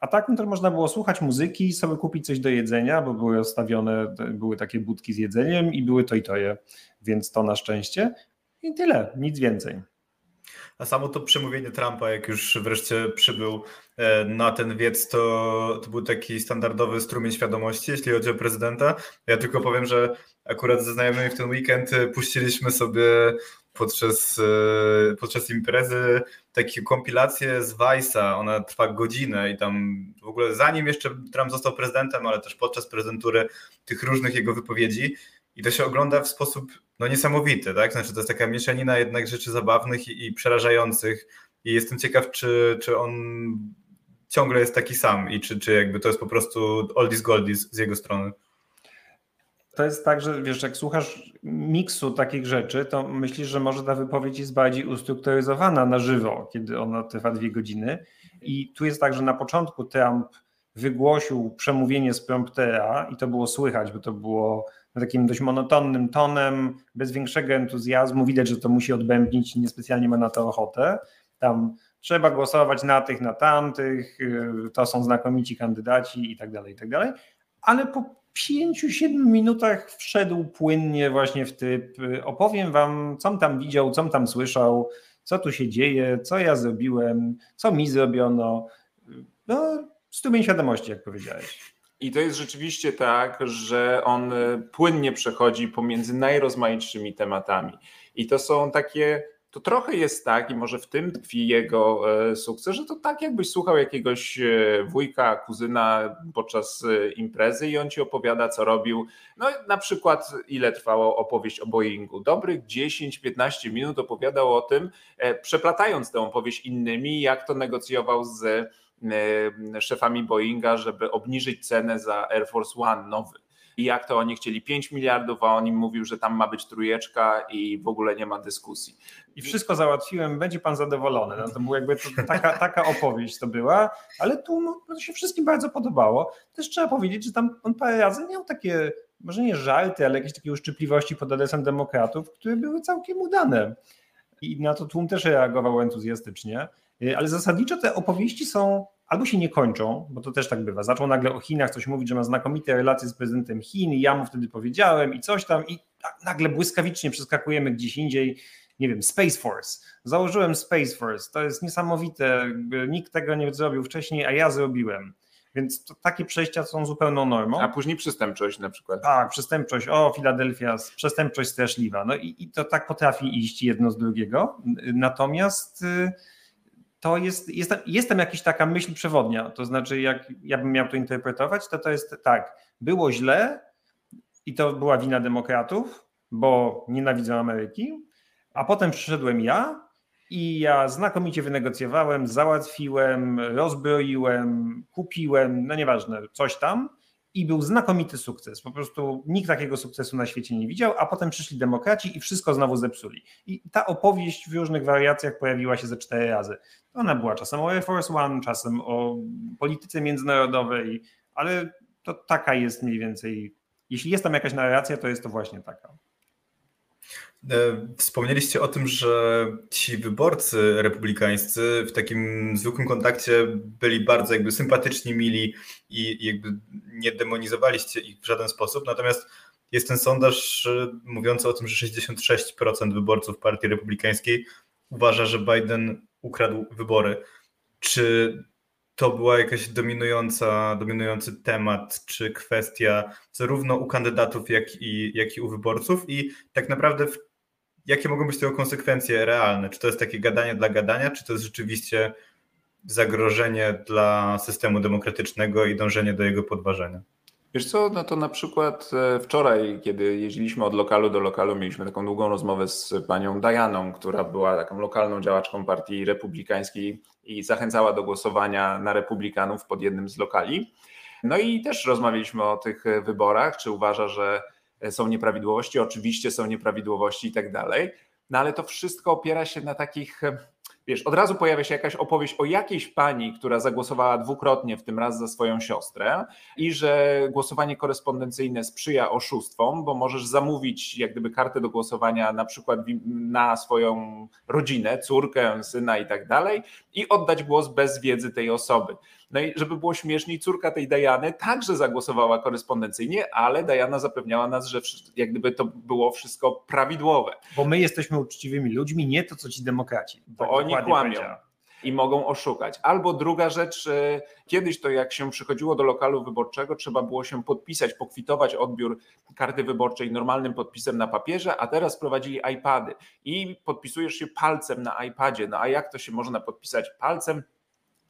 A tak no to można było słuchać muzyki, sobie kupić coś do jedzenia, bo były ostawione, były takie budki z jedzeniem i były to i to je, więc to na szczęście. I tyle, nic więcej. A samo to przemówienie Trumpa, jak już wreszcie przybył e, na ten wiec, to, to był taki standardowy strumień świadomości, jeśli chodzi o prezydenta. Ja tylko powiem, że akurat ze znajomymi w ten weekend puściliśmy sobie podczas, e, podczas imprezy takie kompilacje z Vice'a, ona trwa godzinę i tam w ogóle zanim jeszcze Trump został prezydentem, ale też podczas prezydentury tych różnych jego wypowiedzi i to się ogląda w sposób no niesamowity, tak? Znaczy to jest taka mieszanina jednak rzeczy zabawnych i, i przerażających i jestem ciekaw, czy, czy on ciągle jest taki sam i czy, czy jakby to jest po prostu oldies goldies z jego strony. To jest tak, że wiesz, jak słuchasz miksu takich rzeczy, to myślisz, że może ta wypowiedź jest bardziej ustrukturyzowana na żywo, kiedy ona trwa dwie godziny. I tu jest tak, że na początku Trump wygłosił przemówienie z promptera i to było słychać, bo to było takim dość monotonnym tonem, bez większego entuzjazmu. Widać, że to musi odbębnić, niespecjalnie ma na to ochotę. Tam trzeba głosować na tych, na tamtych, y, to są znakomici kandydaci i tak dalej, i tak dalej. Ale po pięciu, siedmiu minutach wszedł płynnie właśnie w typ y, opowiem wam, co tam widział, co tam słyszał, co tu się dzieje, co ja zrobiłem, co mi zrobiono. No, stumień świadomości, jak powiedziałeś. I to jest rzeczywiście tak, że on y, płynnie przechodzi pomiędzy najrozmaitszymi tematami. I to są takie to trochę jest tak, i może w tym tkwi jego e, sukces, że to tak jakbyś słuchał jakiegoś e, wujka, kuzyna podczas e, imprezy i on ci opowiada, co robił. No na przykład, ile trwała opowieść o Boeingu. Dobrych 10-15 minut opowiadał o tym, przeplatając tę opowieść innymi, jak to negocjował z szefami Boeinga, żeby obniżyć cenę za Air Force One nowy i jak to oni chcieli 5 miliardów, a on im mówił, że tam ma być trujeczka i w ogóle nie ma dyskusji. I wszystko załatwiłem, będzie pan zadowolony. No to była jakby to, taka, (laughs) taka opowieść to była, ale tu no, to się wszystkim bardzo podobało. Też trzeba powiedzieć, że tam on parę razy miał takie, może nie żarty, ale jakieś takie uszczypliwości pod adresem demokratów, które były całkiem udane. I na to tłum też reagował entuzjastycznie. Ale zasadniczo te opowieści są albo się nie kończą, bo to też tak bywa. Zaczął nagle o Chinach coś mówić, że ma znakomite relacje z prezydentem Chin i ja mu wtedy powiedziałem i coś tam i nagle błyskawicznie przeskakujemy gdzieś indziej. Nie wiem, Space Force. Założyłem Space Force. To jest niesamowite. Nikt tego nie zrobił wcześniej, a ja zrobiłem. Więc takie przejścia są zupełną normą. A później przestępczość na przykład. Tak, przestępczość. O, Filadelfia, przestępczość straszliwa. No i, i to tak potrafi iść jedno z drugiego. Natomiast. Yy, to jest, jest, jest tam jakaś taka myśl przewodnia. To znaczy, jak ja bym miał to interpretować, to to jest tak, było źle i to była wina demokratów, bo nienawidzą Ameryki, a potem przyszedłem ja i ja znakomicie wynegocjowałem, załatwiłem, rozbroiłem, kupiłem, no nieważne, coś tam i był znakomity sukces. Po prostu nikt takiego sukcesu na świecie nie widział, a potem przyszli demokraci i wszystko znowu zepsuli. I ta opowieść w różnych wariacjach pojawiła się ze cztery razy. Ona była czasem o Air Force One, czasem o polityce międzynarodowej, ale to taka jest mniej więcej. Jeśli jest tam jakaś narracja, to jest to właśnie taka. E, wspomnieliście o tym, że ci wyborcy republikańscy w takim zwykłym kontakcie byli bardzo jakby sympatyczni, mili i jakby nie demonizowaliście ich w żaden sposób. Natomiast jest ten sondaż mówiący o tym, że 66% wyborców Partii Republikańskiej uważa, że Biden ukradł wybory. Czy to była jakaś dominująca, dominujący temat, czy kwestia zarówno u kandydatów, jak i, jak i u wyborców? I tak naprawdę jakie mogą być tego konsekwencje realne? Czy to jest takie gadanie dla gadania, czy to jest rzeczywiście zagrożenie dla systemu demokratycznego i dążenie do jego podważenia? Wiesz co, no to na przykład e, wczoraj, kiedy jeździliśmy od lokalu do lokalu, mieliśmy taką długą rozmowę z panią Dianą, która była taką lokalną działaczką partii republikańskiej i zachęcała do głosowania na republikanów pod jednym z lokali. No i też rozmawialiśmy o tych wyborach, czy uważa, że są nieprawidłowości, oczywiście są nieprawidłowości i tak dalej, no ale to wszystko opiera się na takich wiesz, od razu pojawia się jakaś opowieść o jakiejś pani, która zagłosowała dwukrotnie, w tym raz za swoją siostrę, i że głosowanie korespondencyjne sprzyja oszustwom, bo możesz zamówić jak gdyby kartę do głosowania na przykład na swoją rodzinę, córkę, syna i tak dalej, i oddać głos bez wiedzy tej osoby. No i żeby było śmieszniej, córka tej Dajany także zagłosowała korespondencyjnie, ale Dajana zapewniała nas, że jak gdyby to było wszystko prawidłowe. Bo my jesteśmy uczciwymi ludźmi, nie to co ci demokraci. Bo tak oni kłamią. I mogą oszukać. Albo druga rzecz, e, kiedyś to jak się przychodziło do lokalu wyborczego, trzeba było się podpisać, pokwitować odbiór karty wyborczej normalnym podpisem na papierze, a teraz prowadzili iPady i podpisujesz się palcem na iPadzie. No a jak to się można podpisać palcem?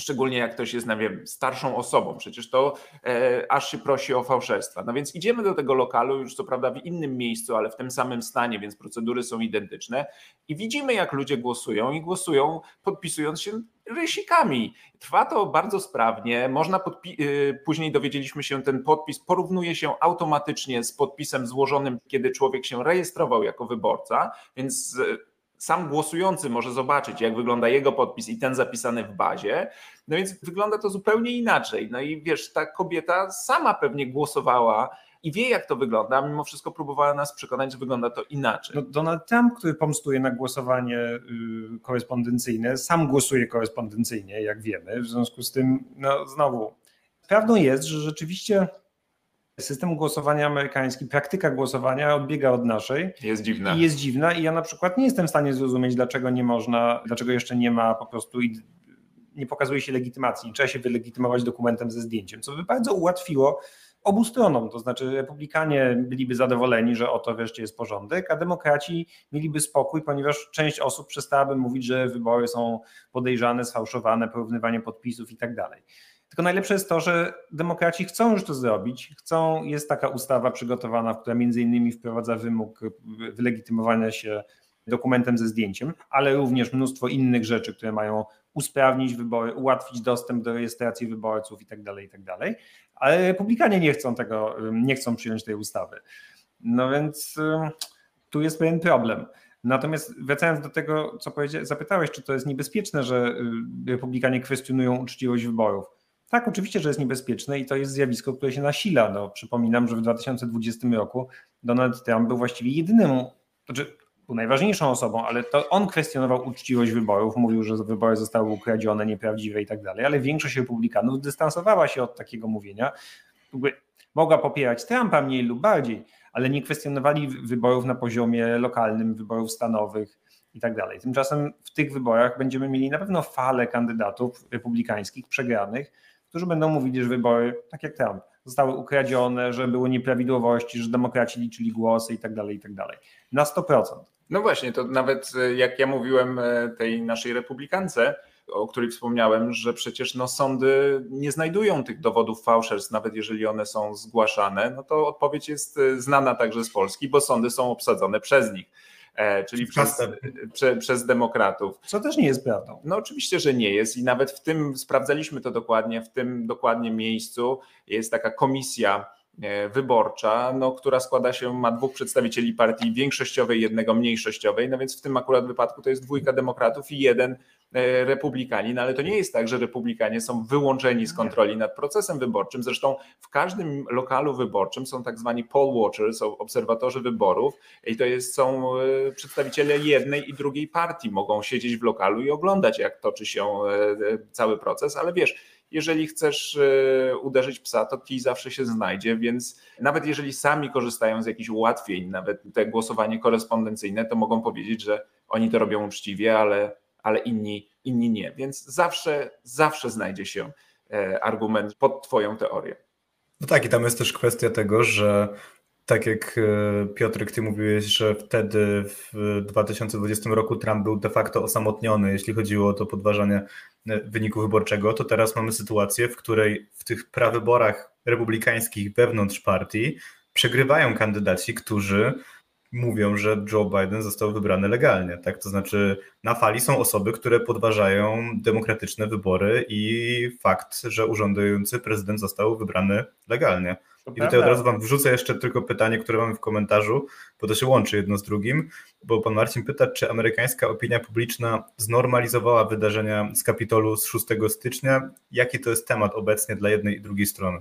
Szczególnie jak ktoś jest, nie wiem, starszą osobą, przecież to e, aż się prosi o fałszerstwa. No więc idziemy do tego lokalu, już co prawda w innym miejscu, ale w tym samym stanie, więc procedury są identyczne i widzimy, jak ludzie głosują i głosują podpisując się rysikami. Trwa to bardzo sprawnie. Można y, później dowiedzieliśmy się, ten podpis porównuje się automatycznie z podpisem złożonym, kiedy człowiek się rejestrował jako wyborca, więc sam głosujący może zobaczyć, jak wygląda jego podpis i ten zapisany w bazie. No więc wygląda to zupełnie inaczej. No i wiesz, ta kobieta sama pewnie głosowała i wie, jak to wygląda, mimo wszystko próbowała nas przekonać, że wygląda to inaczej. No, Donald Trump, który pomstuje na głosowanie y, korespondencyjne, sam głosuje korespondencyjnie, jak wiemy. W związku z tym, no znowu, prawdą jest, że rzeczywiście system głosowania amerykański, praktyka głosowania odbiega od naszej. Jest dziwna. I jest dziwna i ja na przykład nie jestem w stanie zrozumieć, dlaczego nie można, dlaczego jeszcze nie ma po prostu nie pokazuje się legitymacji. Trzeba się wylegitymować dokumentem ze zdjęciem, co by bardzo ułatwiło obu stronom, to znaczy republikanie byliby zadowoleni, że oto wreszcie jest porządek, a demokraci mieliby spokój, ponieważ część osób przestałaby mówić, że wybory są podejrzane, sfałszowane, porównywanie podpisów i tak dalej. Tylko najlepsze jest to, że demokraci chcą już to zrobić. Chcą, jest taka ustawa przygotowana, która między innymi wprowadza wymóg wylegitymowania się dokumentem ze zdjęciem, ale również mnóstwo innych rzeczy, które mają usprawnić wybory, ułatwić dostęp do rejestracji wyborców i tak dalej, i tak. Ale republikanie nie chcą tego, nie chcą przyjąć tej ustawy. No więc tu jest pewien problem. Natomiast wracając do tego, co zapytałeś, czy to jest niebezpieczne, że republikanie kwestionują uczciwość wyborów. Tak, oczywiście, że jest niebezpieczne i to jest zjawisko, które się nasila. No, przypominam, że w 2020 roku Donald Trump był właściwie jedynym, znaczy był najważniejszą osobą, ale to on kwestionował uczciwość wyborów, mówił, że wybory zostały ukradzione, nieprawdziwe i tak dalej, ale większość republikanów dystansowała się od takiego mówienia. Mogła popierać Trumpa mniej lub bardziej, ale nie kwestionowali wyborów na poziomie lokalnym, wyborów stanowych i tak dalej. Tymczasem w tych wyborach będziemy mieli na pewno falę kandydatów republikańskich przegranych, którzy będą mówili, że wybory, tak jak Trump, zostały ukradzione, że były nieprawidłowości, że demokraci liczyli głosy i tak dalej, i tak dalej. Na 100%. No właśnie, to nawet e, jak ja mówiłem e, tej naszej republikance, o której wspomniałem, że przecież no, sądy nie znajdują tych dowodów fałszerstw, nawet jeżeli one są zgłaszane, no to odpowiedź jest e, znana także z Polski, bo sądy są obsadzone przez nich. E, czyli przez, prze, przez demokratów. Co też nie jest prawdą. No oczywiście, że nie jest i nawet w tym, sprawdzaliśmy to dokładnie, w tym dokładnie miejscu jest taka komisja e, wyborcza, no, która składa się, ma dwóch przedstawicieli partii większościowej, jednego mniejszościowej, no więc w tym akurat wypadku to jest dwójka demokratów i jeden E, republikani, no ale to nie jest tak, że republikanie są wyłączeni z kontroli nad procesem wyborczym. Zresztą w każdym lokalu wyborczym są tak zwani poll watchers, są obserwatorzy wyborów i to jest, są e, przedstawiciele jednej i drugiej partii. Mogą siedzieć w lokalu i oglądać, jak toczy się e, cały proces, ale wiesz, jeżeli chcesz uderzyć psa, to kij zawsze się znajdzie, więc nawet jeżeli sami korzystają z jakichś ułatwień, nawet te głosowanie korespondencyjne, to mogą powiedzieć, że oni to robią uczciwie, ale ale inni, inni nie. Więc zawsze, zawsze znajdzie się e, argument pod Twoją teorię. No tak, i tam jest też kwestia tego, że tak jak e, Piotrek, ty mówiłeś, że wtedy w 2020 roku Trump był de facto osamotniony, jeśli chodziło o to podważanie e, wyniku wyborczego, to teraz mamy sytuację, w której w tych prawyborach republikańskich wewnątrz partii przegrywają kandydaci, którzy mówią, że Joe Biden został wybrany legalnie. Tak? To znaczy, na fali są osoby, które podważają demokratyczne wybory i fakt, że urzędujący prezydent został wybrany legalnie. To I tutaj od razu Wam wrzucę jeszcze tylko pytanie, które mamy w komentarzu, bo to się łączy jedno z drugim, bo pan Marcin pyta, czy amerykańska opinia publiczna znormalizowała wydarzenia z Kapitolu z 6 stycznia. Jaki to jest temat obecnie dla jednej i drugiej strony?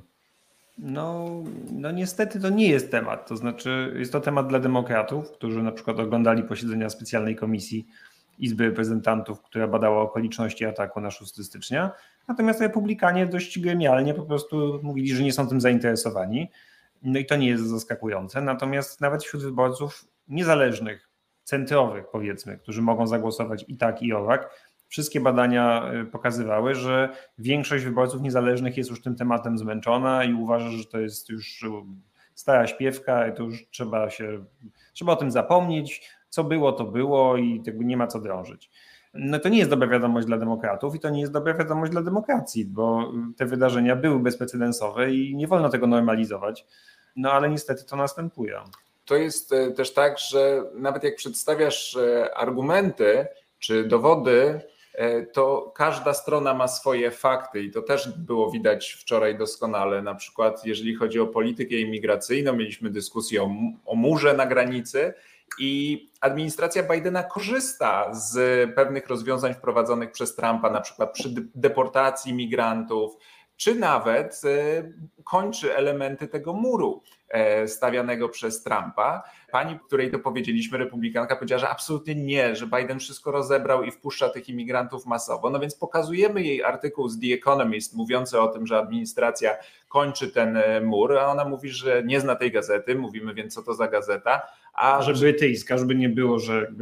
No, no niestety to nie jest temat. To znaczy, jest to temat dla demokratów, którzy na przykład oglądali posiedzenia specjalnej komisji Izby Reprezentantów, która badała okoliczności ataku na 6 stycznia. Natomiast republikanie dość genialnie po prostu mówili, że nie są tym zainteresowani. No i to nie jest zaskakujące. Natomiast nawet wśród wyborców niezależnych, centrowych powiedzmy, którzy mogą zagłosować i tak, i owak, wszystkie badania y, pokazywały, że większość wyborców niezależnych jest już tym tematem zmęczona i uważa, że to jest już y, stara śpiewka i to już trzeba się, trzeba o tym zapomnieć, co było, to było i tego nie ma co drążyć. no to nie jest dobra wiadomość dla demokratów i to nie jest dobra wiadomość dla demokracji, bo te wydarzenia były bezprecedensowe i nie wolno tego normalizować. No ale niestety to następuje. To jest e, też tak, że nawet jak przedstawiasz e, argumenty czy dowody, to każda strona ma swoje fakty i to też było widać wczoraj doskonale. Na przykład, jeżeli chodzi o politykę imigracyjną, mieliśmy dyskusję o, o murze na granicy i administracja Bidena korzysta z pewnych rozwiązań wprowadzonych przez Trumpa, na przykład przy deportacji migrantów, czy nawet e, kończy elementy tego muru e, stawianego przez Trumpa. Pani, której to powiedzieliśmy, republikanka, powiedziała, że absolutnie nie, że Biden wszystko rozebrał i wpuszcza tych imigrantów masowo. No więc pokazujemy jej artykuł z The Economist mówiący o tym, że administracja kończy ten e, mur, a ona mówi, że nie zna tej gazety. Mówimy więc, co to za gazeta. A że brytyjska, żeby nie było, że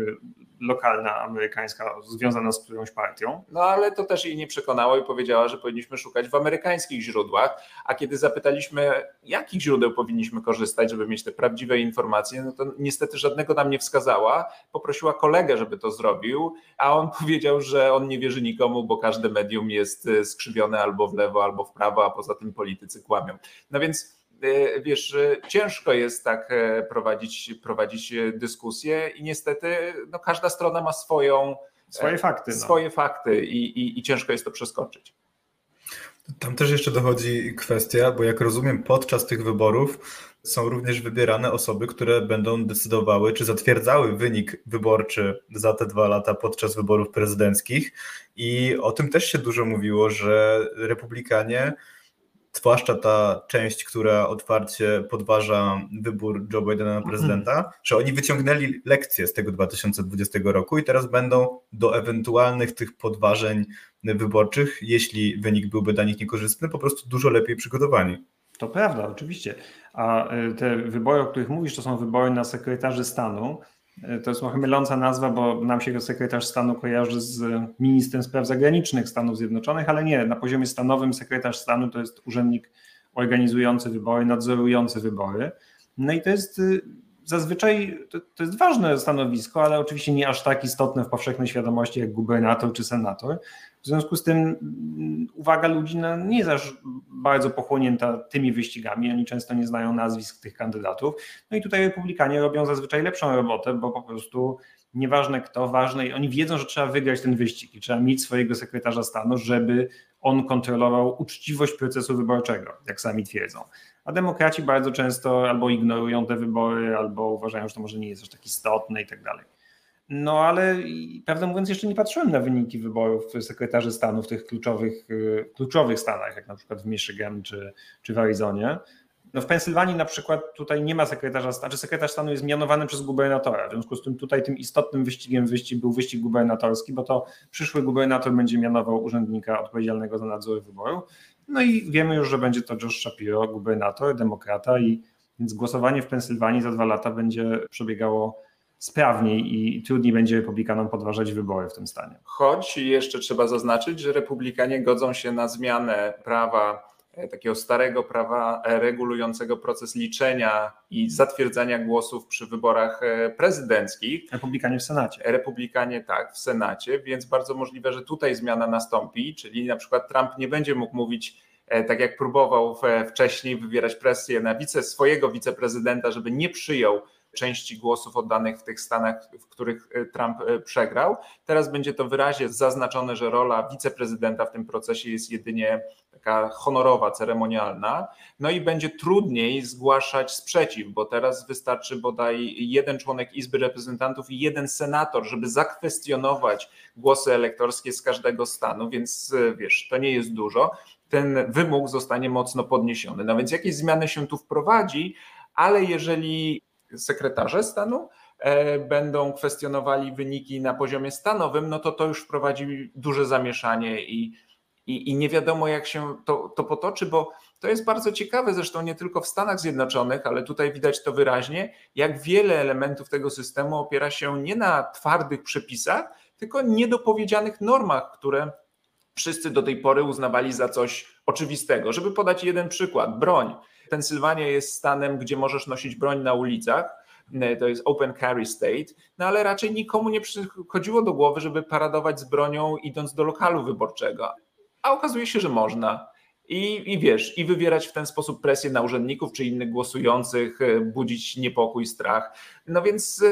lokalna amerykańska związana z którąś partią. No ale to też jej nie przekonało i powiedziała, że powinniśmy szukać w amerykańskich źródłach, a kiedy zapytaliśmy, jakich źródeł powinniśmy korzystać, żeby mieć te prawdziwe informacje, no to niestety żadnego nam nie wskazała. Poprosiła kolegę, żeby to zrobił, a on (laughs) powiedział, że on nie wierzy nikomu, bo każde medium jest e, skrzywione albo w lewo, albo w prawo, a poza tym politycy kłamią. No więc wiesz, ciężko jest tak e, prowadzić, prowadzić dyskusję i niestety no, każda strona ma swoją, swoje fakty. No. Swoje fakty i, i, i ciężko jest to przeskoczyć. Tam też jeszcze dochodzi kwestia, bo jak rozumiem, podczas tych wyborów są również wybierane osoby, które będą decydowały, czy zatwierdzały wynik wyborczy za te dwa lata podczas wyborów prezydenckich. I o tym też się dużo mówiło, że republikanie zwłaszcza ta część, która otwarcie podważa wybór Joe Bidena na prezydenta, mm. że oni wyciągnęli lekcje z tego 2020 roku i teraz będą do ewentualnych tych podważeń wyborczych, jeśli wynik byłby dla nich niekorzystny, po prostu dużo lepiej przygotowani. To prawda, oczywiście. A y, te wybory, o których mówisz, to są wybory na sekretarzy stanu. To jest trochę myląca nazwa, bo nam się sekretarz stanu kojarzy z ministrem spraw zagranicznych Stanów Zjednoczonych, ale nie, na poziomie stanowym sekretarz stanu to jest urzędnik organizujący wybory, nadzorujący wybory. No i to jest y, zazwyczaj, to, to jest ważne stanowisko, ale oczywiście nie aż tak istotne w powszechnej świadomości jak gubernator czy senator. W związku z tym mm, uwaga ludzi no, nie jest aż bardzo pochłonięta tymi wyścigami, oni często nie znają nazwisk tych kandydatów. No i tutaj republikanie robią zazwyczaj lepszą robotę, bo po prostu nieważne kto, ważne i oni wiedzą, że trzeba wygrać ten wyścig i trzeba mieć swojego sekretarza stanu, żeby on kontrolował uczciwość procesu wyborczego, jak sami twierdzą. A demokraci bardzo często albo ignorują te wybory, albo uważają, że to może nie jest aż tak istotne i tak dalej. No ale prawdę mówiąc, jeszcze nie patrzyłem na wyniki wyborów sekretarzy stanu w tych kluczowych, y, kluczowych stanach, jak na przykład w Michigan czy, czy w Arizonie. No w Pensylwanii na przykład tutaj nie ma sekretarza stanu, czy sekretarz stanu jest mianowany przez gubernatora. W związku z tym tutaj tym istotnym wyścigiem wyścig był wyścig gubernatorski, bo to przyszły gubernator będzie mianował urzędnika odpowiedzialnego za nadzór wyborów. No i wiemy już, że będzie to Josh Shapiro, gubernator, demokrata i więc głosowanie w Pensylwanii za dwa lata będzie przebiegało sprawniej i trudniej będzie republikanom podważać wybory w tym stanie. Choć jeszcze trzeba zaznaczyć, że republikanie godzą się na zmianę prawa e, takiego starego prawa e, regulującego proces liczenia i zatwierdzania głosów przy wyborach e, prezydenckich. Republikanie w Senacie. Republikanie tak, w Senacie, więc bardzo możliwe, że tutaj zmiana nastąpi, czyli na przykład Trump nie będzie mógł mówić tak jak próbował wcześniej wywierać presję na wice, swojego wiceprezydenta, żeby nie przyjął części głosów oddanych w tych stanach, w których e, Trump e, przegrał. Teraz będzie to wyraźnie zaznaczone, że rola wiceprezydenta w tym procesie jest jedynie taka honorowa, ceremonialna. No i będzie trudniej zgłaszać sprzeciw, bo teraz wystarczy bodaj jeden członek Izby Reprezentantów i jeden senator, żeby zakwestionować głosy elektorskie z każdego stanu, więc e, wiesz, to nie jest dużo. Ten wymóg zostanie mocno podniesiony. No więc jakieś zmiany się tu wprowadzi, ale jeżeli sekretarze stanu e, będą kwestionowali wyniki na poziomie stanowym, no to to już wprowadzi duże zamieszanie i, i, i nie wiadomo, jak się to, to potoczy, bo to jest bardzo ciekawe, zresztą nie tylko w Stanach Zjednoczonych, ale tutaj widać to wyraźnie, jak wiele elementów tego systemu opiera się nie na twardych przepisach, tylko niedopowiedzianych normach, które wszyscy do tej pory uznawali za coś oczywistego. Żeby podać jeden przykład, broń. Pensylwania jest stanem, gdzie możesz nosić broń na ulicach, to jest open carry state, no ale raczej nikomu nie przychodziło do głowy, żeby paradować z bronią idąc do lokalu wyborczego. A okazuje się, że można. I, I wiesz, i wywierać w ten sposób presję na urzędników czy innych głosujących, budzić niepokój, strach. No więc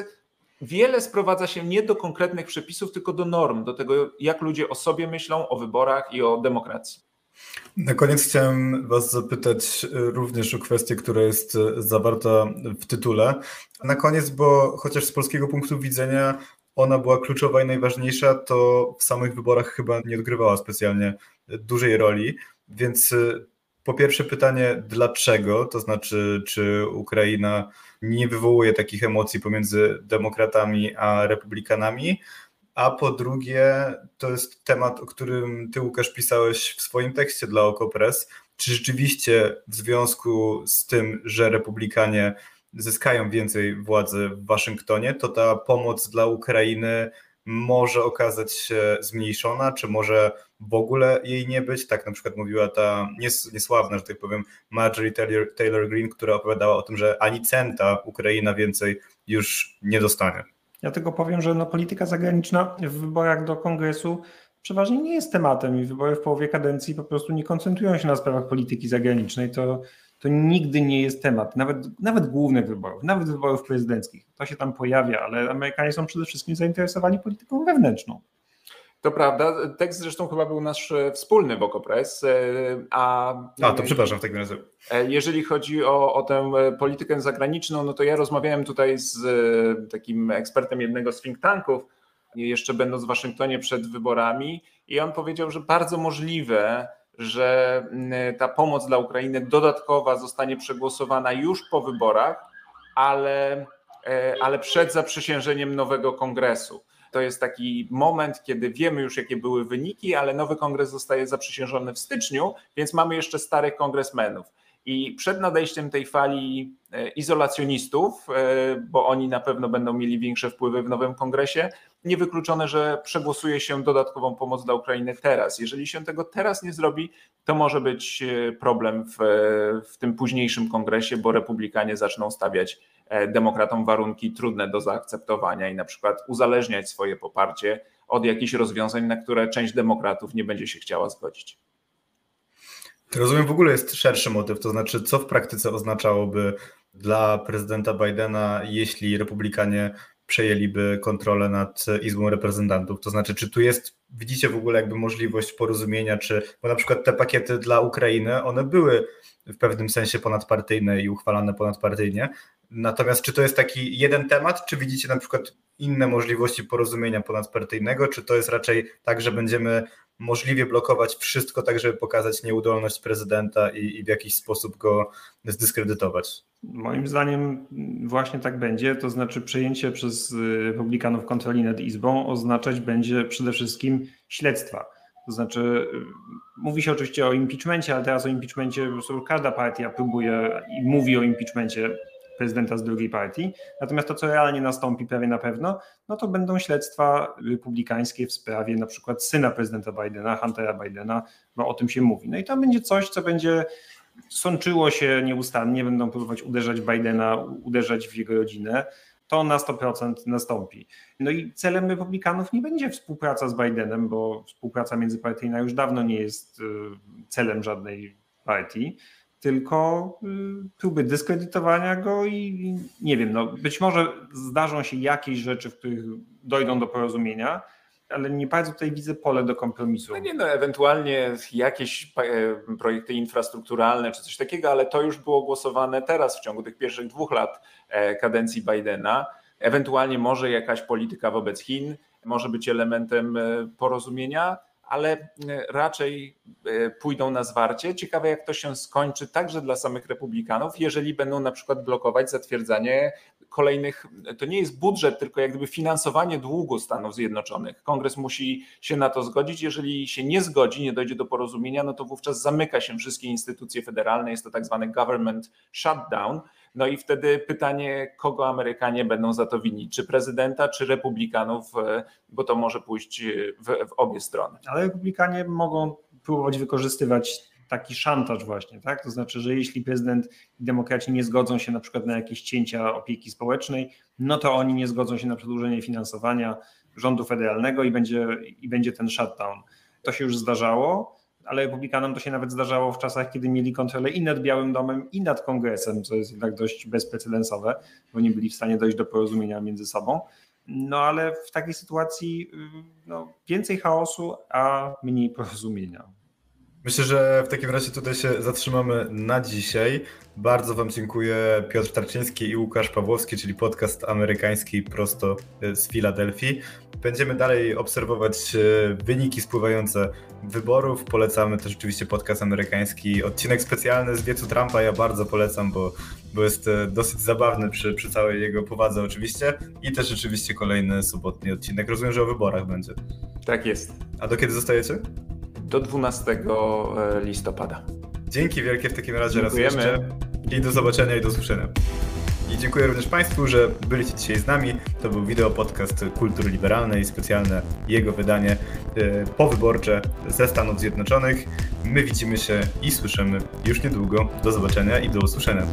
wiele sprowadza się nie do konkretnych przepisów, tylko do norm, do tego, jak ludzie o sobie myślą, o wyborach i o demokracji. Na koniec chciałem Was zapytać również o kwestię, która jest zawarta w tytule. Na koniec, bo chociaż z polskiego punktu widzenia ona była kluczowa i najważniejsza, to w samych wyborach chyba nie odgrywała specjalnie dużej roli. Więc po pierwsze pytanie, dlaczego? To znaczy, czy Ukraina nie wywołuje takich emocji pomiędzy demokratami a republikanami? A po drugie, to jest temat, o którym ty, Łukasz, pisałeś w swoim tekście dla Okopres. Czy rzeczywiście w związku z tym, że republikanie zyskają więcej władzy w Waszyngtonie, to ta pomoc dla Ukrainy może okazać się zmniejszona, czy może w ogóle jej nie być. Tak na przykład mówiła ta nies niesławna, że tak powiem, Marjorie Taylor, Taylor Greene, która opowiadała o tym, że ani centa Ukraina więcej już nie dostanie. Ja tylko powiem, że no, polityka zagraniczna w wyborach do kongresu przeważnie nie jest tematem i wybory w połowie kadencji po prostu nie koncentrują się na sprawach polityki zagranicznej. To, to nigdy nie jest temat, nawet, nawet głównych wyborów, nawet wyborów prezydenckich. To się tam pojawia, ale Amerykanie są przede wszystkim zainteresowani polityką wewnętrzną. To prawda. Tekst zresztą chyba był nasz e, wspólny w Okopres. E, a, a to przepraszam w takim razie. E, jeżeli chodzi o, o tę politykę zagraniczną, no to ja rozmawiałem tutaj z takim ekspertem jednego z think tanków, jeszcze będąc w Waszyngtonie przed wyborami, i on powiedział, że bardzo możliwe, że ta pomoc dla Ukrainy dodatkowa zostanie przegłosowana już po wyborach, ale, ale przed zaprzysiężeniem nowego kongresu. To jest taki moment, kiedy wiemy już, jakie były wyniki, ale nowy kongres zostaje zaprzysiężony w styczniu, więc mamy jeszcze starych kongresmenów. I przed nadejściem tej fali e, izolacjonistów, e, bo oni na pewno będą mieli większe wpływy w nowym kongresie, niewykluczone, że przegłosuje się dodatkową pomoc dla Ukrainy teraz. Jeżeli się tego teraz nie zrobi, to może być e, problem w, w tym późniejszym kongresie, bo republikanie zaczną stawiać demokratom warunki trudne do zaakceptowania i na przykład uzależniać swoje poparcie od jakichś rozwiązań, na które część demokratów nie będzie się chciała zgodzić. Rozumiem, w ogóle jest szerszy motyw, to znaczy, co w praktyce oznaczałoby dla prezydenta Bidena, jeśli republikanie przejęliby kontrolę nad Izbą Reprezentantów? To znaczy, czy tu jest, widzicie w ogóle jakby możliwość porozumienia, czy, bo na przykład te pakiety dla Ukrainy, one były w pewnym sensie ponadpartyjne i uchwalane ponadpartyjnie, Natomiast czy to jest taki jeden temat, czy widzicie na przykład inne możliwości porozumienia ponadpartyjnego, czy to jest raczej tak, że będziemy możliwie blokować wszystko, tak żeby pokazać nieudolność prezydenta i, i w jakiś sposób go zdyskredytować? Moim zdaniem właśnie tak będzie, to znaczy przejęcie przez republikanów kontroli nad Izbą oznaczać będzie przede wszystkim śledztwa. To znaczy, mówi się oczywiście o impeachmencie, ale teraz o impeachmencie każda partia próbuje i mówi o impeachmencie prezydenta z drugiej partii. Natomiast to, co realnie nastąpi prawie na pewno, no to będą śledztwa republikańskie w sprawie na przykład syna prezydenta Bidena, Huntera Bidena, bo o tym się mówi. No i to będzie coś, co będzie sączyło się nieustannie, będą próbować uderzać Bidena, uderzać w jego rodzinę. To na 100% nastąpi. No i celem republikanów nie będzie współpraca z Bidenem, bo współpraca międzypartyjna już dawno nie jest y, celem żadnej partii tylko y, próby dyskredytowania go i nie wiem, no być może zdarzą się jakieś rzeczy, w których dojdą do porozumienia, ale nie bardzo tutaj widzę pole do kompromisu. No nie, no ewentualnie jakieś e, projekty infrastrukturalne czy coś takiego, ale to już było głosowane teraz w ciągu tych pierwszych dwóch lat e, kadencji Bidena. Ewentualnie może jakaś polityka wobec Chin może być elementem e, porozumienia ale e, raczej e, pójdą na zwarcie. Ciekawe, jak to się skończy także dla samych republikanów, jeżeli będą na przykład blokować zatwierdzanie kolejnych, to nie jest budżet, tylko jak gdyby finansowanie długu Stanów Zjednoczonych. Kongres musi się na to zgodzić. Jeżeli się nie zgodzi, nie dojdzie do porozumienia, no to wówczas zamyka się wszystkie instytucje federalne, jest to tak zwany government shutdown no i wtedy pytanie, kogo Amerykanie będą za to winić, czy prezydenta, czy republikanów, e, bo to może pójść w, w obie strony. Ale republikanie mogą próbować wykorzystywać taki szantaż właśnie, tak? To znaczy, że jeśli prezydent i demokraci nie zgodzą się na przykład na jakieś cięcia opieki społecznej, no to oni nie zgodzą się na przedłużenie finansowania rządu federalnego i będzie, i będzie ten shutdown. To się już zdarzało, ale republikanom to się nawet zdarzało w czasach, kiedy mieli kontrolę i nad Białym Domem, i nad Kongresem, co jest jednak dość bezprecedensowe, bo nie byli w stanie dojść do porozumienia między sobą. No ale w takiej sytuacji y, no, więcej chaosu, a mniej porozumienia. Myślę, że w takim razie tutaj się zatrzymamy na dzisiaj. Bardzo Wam dziękuję Piotr Tarczyński i Łukasz Pawłowski, czyli podcast amerykański prosto z Filadelfii. Będziemy dalej obserwować e, wyniki spływające wyborów. Polecamy też oczywiście podcast amerykański. Odcinek specjalny z wiecu Trumpa ja bardzo polecam, bo, bo jest e, dosyć zabawny przy, przy całej jego powadze oczywiście. I też oczywiście kolejny sobotni odcinek. Rozumiem, że o wyborach będzie. Tak jest. A do kiedy zostajecie? Do 12 e, listopada. Dzięki wielkie w takim razie Dziękujemy. raz jeszcze i do zobaczenia i do usłyszenia. I dziękuję również Państwu, że byliście dzisiaj z nami. To był wideo podcast Kultury Liberalnej, specjalne jego wydanie e, powyborcze ze Stanów Zjednoczonych. My widzimy się i słyszymy już niedługo. Do zobaczenia i do usłyszenia.